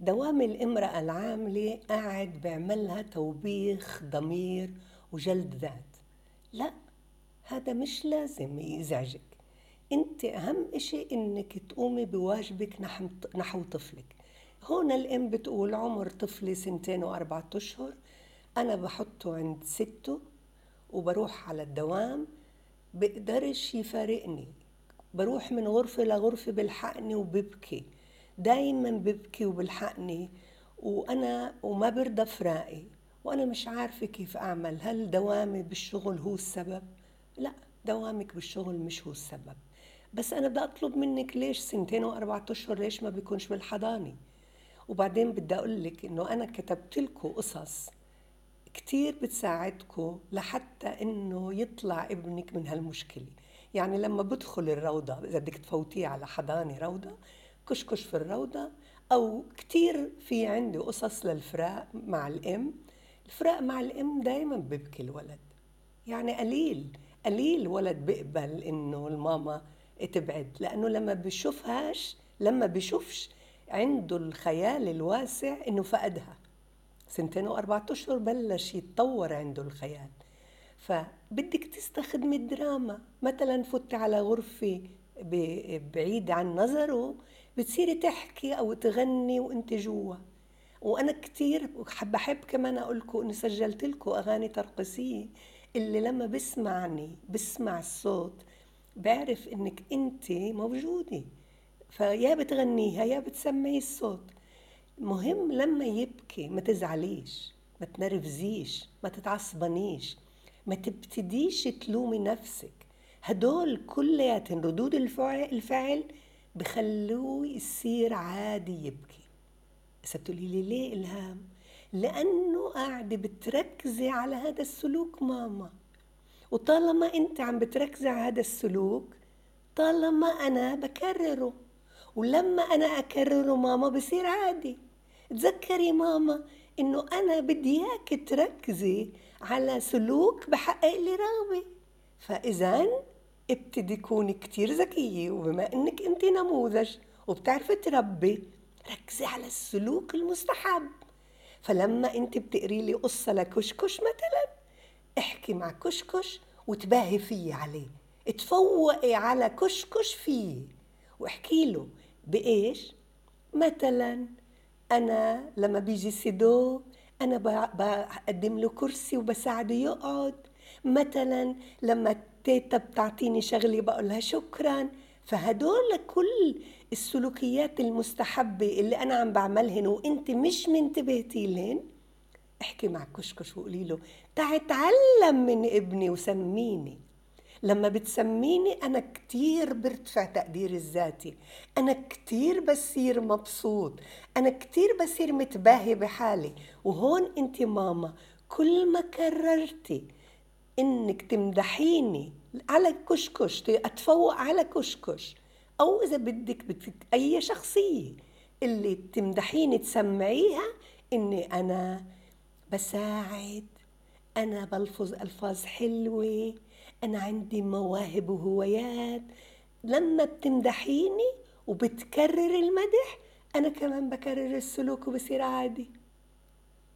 دوام الامرأة العاملة قاعد بيعملها توبيخ ضمير وجلد ذات. لا هذا مش لازم يزعجك. انت اهم اشي انك تقومي بواجبك نحو طفلك. هون الام بتقول عمر طفلي سنتين وأربعة أشهر أنا بحطه عند سته وبروح على الدوام بقدرش يفارقني. بروح من غرفة لغرفة بلحقني وببكي. دايما ببكي وبلحقني وأنا وما برضى فراقي وأنا مش عارفة كيف أعمل. هل دوامي بالشغل هو السبب؟ لا دوامك بالشغل مش هو السبب. بس أنا بدي أطلب منك ليش سنتين وأربعة أشهر ليش ما بيكونش بالحضانة؟ وبعدين بدي أقول لك إنه أنا كتبت لكم قصص كتير بتساعدكم لحتى إنه يطلع ابنك من هالمشكلة. يعني لما بدخل الروضة إذا بدك تفوتيه على حضانة روضة كشكش في الروضة أو كتير في عندي قصص للفراق مع الأم. الفراق مع الأم دايما ببكي الولد. يعني قليل قليل ولد بيقبل إنه الماما تبعد لأنه لما بيشوفهاش لما بيشوفش عنده الخيال الواسع إنه فقدها. سنتين وأربعة أشهر بلش يتطور عنده الخيال. فبدك تستخدمي الدراما. مثلا فتي على غرفة بعيد عن نظره بتصيري تحكي أو تغني وانت جوا. وأنا كتير بحب كمان أقول لكم إني سجلت لكم أغاني ترقصية اللي لما بسمعني بسمع الصوت بعرف إنك أنت موجودة. فيا بتغنيها يا بتسمعي الصوت. مهم لما يبكي ما تزعليش ما تنرفزيش ما تتعصبنيش ما تبتديش تلومي نفسك. هدول كلياتهم ردود الفعل, بخلوه يصير عادي يبكي. إذا بتقولي لي ليه إلهام؟ لأنه قاعدة بتركزي على هذا السلوك ماما. وطالما أنت عم بتركزي على هذا السلوك طالما أنا بكرره. ولما أنا أكرره ماما بصير عادي. تذكري ماما إنه أنا بدي إياك تركزي على سلوك بحقق لي رغبة. فإذا ابتدي كوني كتير ذكية وبما إنك انت نموذج وبتعرفي تربي ركزي على السلوك المستحب. فلما انت بتقري لي قصة لكشكش مثلا احكي مع كشكش وتباهي فيه عليه. تفوقي على كشكش فيه واحكي له بإيش؟ مثلا أنا لما بيجي سيدو أنا بقدم له كرسي وبساعده يقعد. مثلا لما تيتا بتعطيني شغلة بقولها شكرا فهدول كل السلوكيات المستحبة اللي أنا عم بعملهن وأنت مش منتبهتي لهن. احكي مع كشكش وقولي له تعي تعلم من ابني وسميني. لما بتسميني أنا كتير برتفع تقديري الذاتي أنا كتير بصير مبسوط أنا كتير بصير متباهي بحالي. وهون أنت ماما كل ما كررتي إنك تمدحيني على كشكش اتفوق على كشكش. أو إذا بدك, بدك أي شخصية اللي تمدحيني تسمعيها إني أنا بساعد أنا بلفظ ألفاظ حلوة أنا عندي مواهب وهوايات. لما بتمدحيني وبتكرر المدح أنا كمان بكرر السلوك وبصير عادي.